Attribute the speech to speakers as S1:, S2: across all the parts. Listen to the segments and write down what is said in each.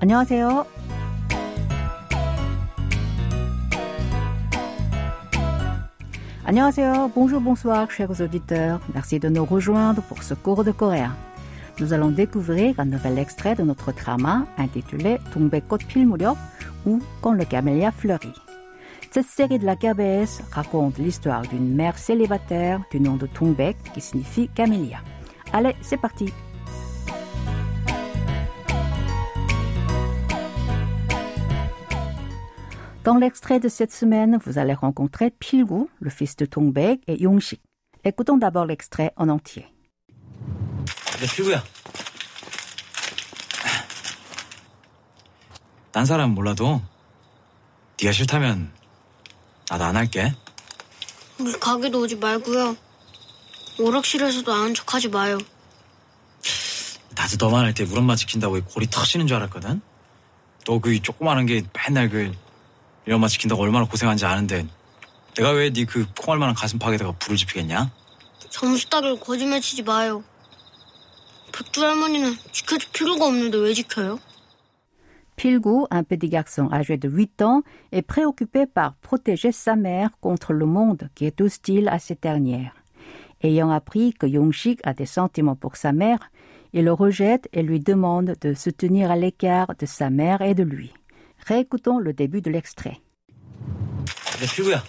S1: 안녕하세요. Annyeonghaseyo, bonjour, bonsoir, chers auditeurs. Merci de nous rejoindre pour ce cours de coréen. Nous allons découvrir un nouvel extrait de notre drama intitulé 동백꽃 필 무렵 ou Quand le camélia fleurit. Cette série de la KBS raconte l'histoire d'une mère célibataire du nom de Tongbek qui signifie camélia. Allez, c'est parti. Dans l'extrait de cette semaine, vous allez rencontrer Pilgu, le fils de Tongbek, et Yongshik. Écoutons d'abord l'extrait en entier.
S2: 내 필구야. 딴 사람 몰라도 네가 싫다면 나도 안 할게.
S3: 우리 가게도 오지 말고요. 오락실에서도 아는 척하지 마요.
S2: 나도 너만 할 때 우리 엄마 지킨다고 골이 터지는 줄 알았거든. 너 그 조그마한 게 맨날 그 우리 엄마 지킨다고 얼마나 고생한지 아는데 내가 왜 네 그 콩알만한 가슴 파에다가 불을 지피겠냐?
S3: 점수 따기를 거짓말 치지 마요. 백두 할머니는 지켜줄 필요가 없는데 왜 지켜요?
S1: Pilgu, un petit garçon âgé de 8 ans, est préoccupé par protéger sa mère contre le monde qui est hostile à cette dernière. Ayant appris que Yongshik a des sentiments pour sa mère, il le rejette et lui demande de se tenir à l'écart de sa mère et de lui. Réécoutons le début de l'extrait.
S2: 내 필구야.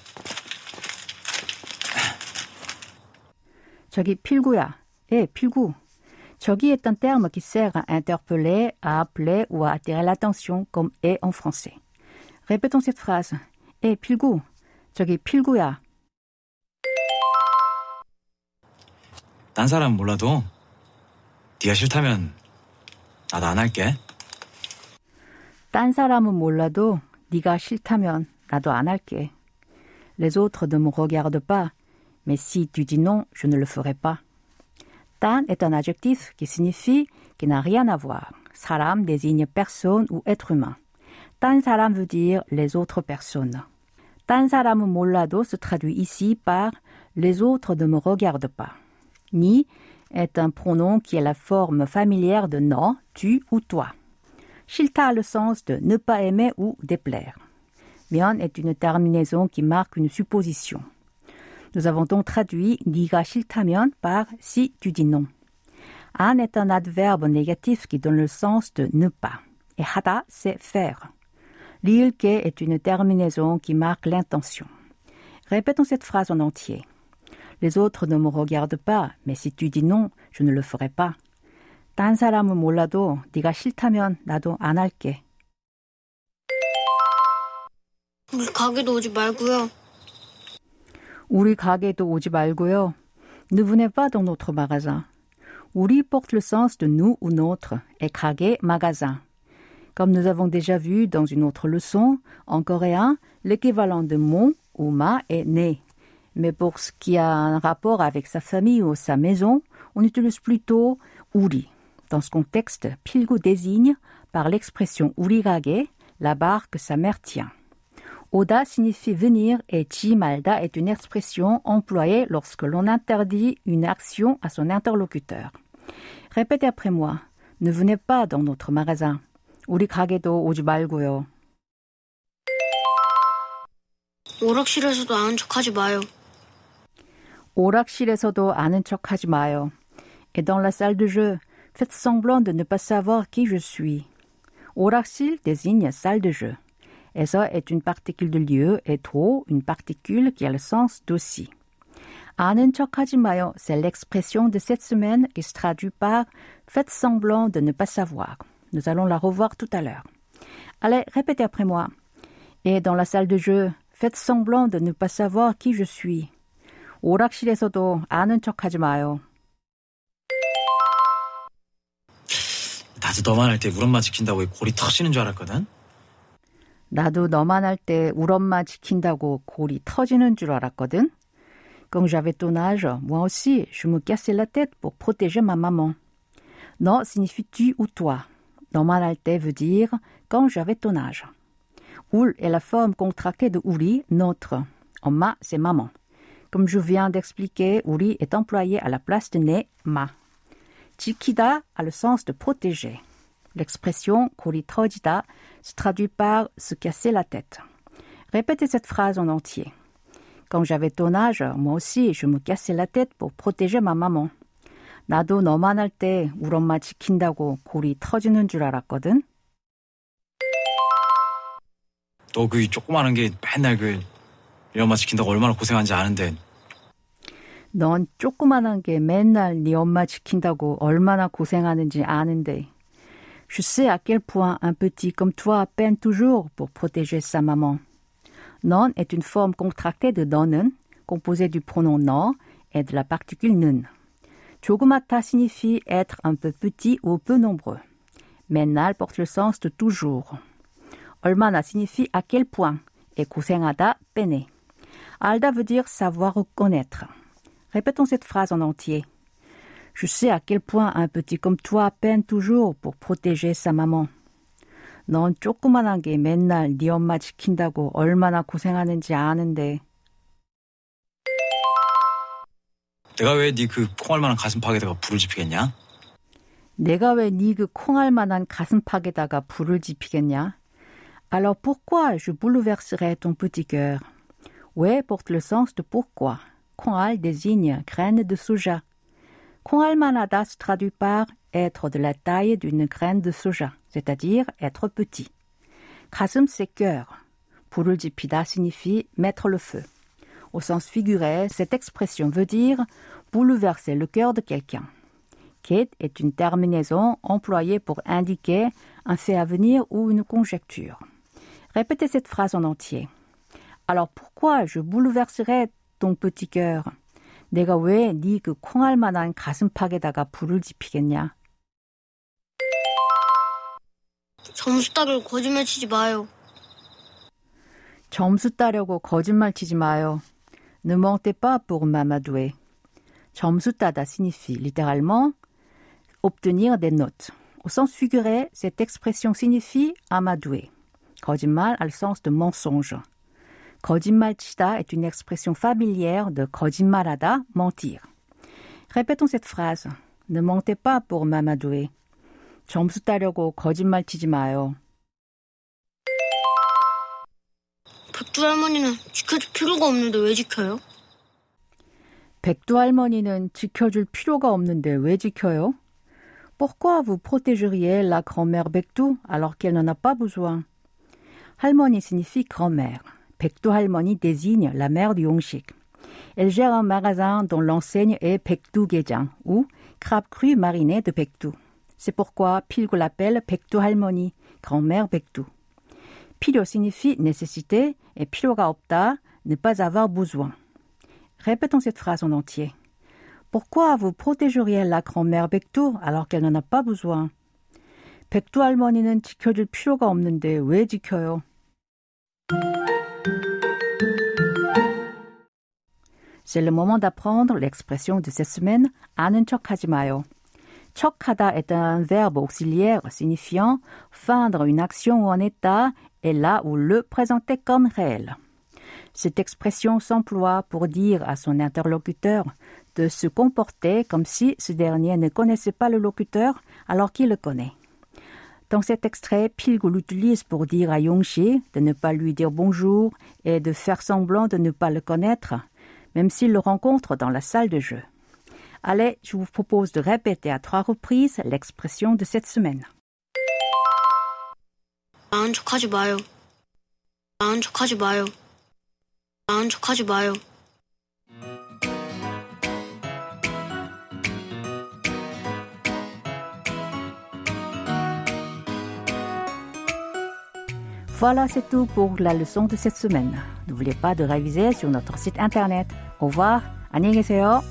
S1: 저기 필구야. 예, 필구. 저기 est un terme qui sert à interpeller, à appeler ou à attirer l'attention comme est en français. Répétons cette phrase. 예, 필구. 저기 필구야.
S2: 딴 사람 몰라도 네가 싫다면 나도 안 할게.
S1: 딴 사람은 몰라도 네가 싫다면 나도 안 할게. Les autres ne me regardent pas, mais si tu dis non, je ne le ferai pas. 딴 est un adjectif qui signifie qui n'a rien à voir. 사람 désigne personne ou être humain. 딴 사람 veut dire les autres personnes. 딴 사람은 몰라도 se traduit ici par les autres ne me regardent pas. Ni est un pronom qui est la forme familière de non, tu ou toi. Shilta a le sens de ne pas aimer ou déplaire. Mian est une terminaison qui marque une supposition. Nous avons donc traduit niga shilta mian par si tu dis non. An est un adverbe négatif qui donne le sens de ne pas. Et hada, c'est faire. L'ilke est une terminaison qui marque l'intention. Répétons cette phrase en entier. Les autres ne me regardent pas, mais si tu dis non, je ne le ferai pas. 딴 사람은 몰라도 네가 싫다면 나도 안 할게.
S3: 우리 가게도 오지 말고요.
S1: 우리 가게도 오지 말고요. Ne venez pas dans notre magasin. 우리 porte le sens de nous ou notre et 가게 magasin. Comme nous avons déjà vu dans une autre leçon, en coréen, l'équivalent de mon ou ma est né. Mais pour ce qui a un rapport avec sa famille ou sa maison, on utilise plutôt 우리. Dans ce contexte, 필구 désigne, par l'expression 우리 가게, la barre que sa mère tient. 오다 signifie venir et 지 말다 est une expression employée lorsque l'on interdit une action à son interlocuteur. Répétez après moi. Ne venez pas dans notre magasin. 우리 가게도 오지 말고요.
S3: 오락실에서도 아는 척하지 마요.
S1: 오락실에서도 아는 척하지 마요. Et dans la salle de jeu, faites semblant de ne pas savoir qui je suis. 오락실 désigne salle de jeu. 에서 est une particule de lieu et 도 une particule qui a le sens d'aussi. 아는 척하지 마요, c'est l'expression de cette semaine qui se traduit par faites semblant de ne pas savoir. Nous allons la revoir tout à l'heure. Allez, répétez après moi. Et dans la salle de jeu, faites semblant de ne pas savoir qui je suis. 오락실에서도 아는 척하지 마요.
S2: 나도 너만 할 때 우리 엄마 지킨다고 골이 터지는 줄 알았거든.
S1: 나도 너만 할 때 우리 엄마 지킨다고 골이 터지는 줄 알았거든. Quand j'avais ton âge, moi aussi, je me cassais la tête pour protéger ma maman. Non signifie tu ou toi. 너만 할 때 veut dire quand j'avais ton âge. 울 est la forme contractée de 우리, notre. 엄마, c'est maman. Comme je viens d'expliquer, 우리 est employé à la place de né, ma. 지키다 a le sens de protéger. L'expression 고리 터지다 se traduit par se casser la tête. Répétez cette phrase en entier. Quand j'avais ton âge, moi aussi, je me cassais la tête pour protéger ma maman. 나도 너만 할 때 우리 엄마 지킨다고 골이 터지는 줄 알았거든.
S2: 너 그 조그마한 게 맨날 그 우리 엄마 지킨다고 얼마나 고생한지 아는데
S1: 넌 조그만한 게 맨날 네 엄마 지킨다고 얼마나 고생하는지 아는데. Je sais à quel point un petit comme toi peine toujours pour protéger sa maman. Non est une forme contractée de 너는, composée du pronom 너 et de la particule 는. 조그맣다 signifie être un peu petit ou peu nombreux. 맨날 porte le sens de toujours. 얼마나 signifie à quel point et 고생하다, peiner. 알다 veut dire savoir reconnaître. Répétons cette phrase en entier. Je sais à quel point un petit comme toi peine toujours pour protéger sa maman. 넌 조그만한 게 맨날 네 엄마 지킨다고 얼마나 고생하는지 아는데.
S2: 내가 왜 네 그 콩알 만한 가슴팍에다가 불을 지피겠냐?
S1: 내가 왜 네 그 콩알 만한 가슴팍에다가 불을 지피겠냐? Alors pourquoi je bouleverserais ton petit cœur? Ouais porte le sens de pourquoi. Koal désigne graine de soja. Koal manada se traduit par être de la taille d'une graine de soja, c'est-à-dire être petit. Kasum, c'est cœur. Puruljipida signifie mettre le feu. Au sens figuré, cette expression veut dire bouleverser le cœur de quelqu'un. Kate est une terminaison employée pour indiquer un fait à venir ou une conjecture. Répétez cette phrase en entier. Alors pourquoi je bouleverserais ton petit cœur? 내가 왜 네 그 콩알만한 가슴팍에다가 불을 지피겠냐?
S3: 점수 따기로 거짓말 치지 마요.
S1: 점수 따려고 거짓말 치지 마요. Ne mentez pas pour m'amadouer. 점수 따다 signifie littéralement obtenir des notes. Au sens figuré, cette expression signifie amadouer. 거짓말 a le sens de mensonge. 거짓말 치다 est une expression familière de 거짓말하다, mentir. Répétons cette phrase. Ne mentez pas pour m'amadouer. 점수 따려고 거짓말 치지 마요.
S3: 백두 할머니는 지켜줄 필요가 없는데 왜 지켜요?
S1: 백두 할머니는 지켜줄 필요가 없는데 왜 지켜요? Pourquoi vous protégeriez la grand-mère Bektu alors qu'elle n'en a pas besoin? 할머니 signifie grand-mère. 백두 할머니 désigne la mère du Yongshik. Elle gère un magasin dont l'enseigne est Bektu Gejang ou crabe cru mariné de Bektu. C'est pourquoi Pilgo l'appelle Bektu 할머니, grand-mère Bektu. 필요 signifie nécessité et 필요가 없다, ne pas avoir besoin. Répétons cette phrase en entier. Pourquoi vous protégeriez la grand-mère 백두 alors qu'elle n'en a pas besoin? 백두 할머니는 지켜줄 필요가 없는데 왜 지켜요? C'est le moment d'apprendre l'expression de cette semaine 아는 척하지 마요. 척하다 est un verbe auxiliaire signifiant feindre une action ou un état et là où le présenter comme réel. Cette expression s'emploie pour dire à son interlocuteur de se comporter comme si ce dernier ne connaissait pas le locuteur alors qu'il le connaît. Dans cet extrait, Pilgo l'utilise pour dire à Yongshi de ne pas lui dire bonjour et de faire semblant de ne pas le connaître, même s'il le rencontre dans la salle de jeu. Allez, je vous propose de répéter à trois reprises l'expression de cette semaine.
S3: 아는 척하지 마요. 아는 척하지 마요. 아는 척하지 마요.
S1: Voilà, c'est tout pour la leçon de cette semaine. N'oubliez pas de réviser sur notre site internet. Au revoir, 안녕히 계세요.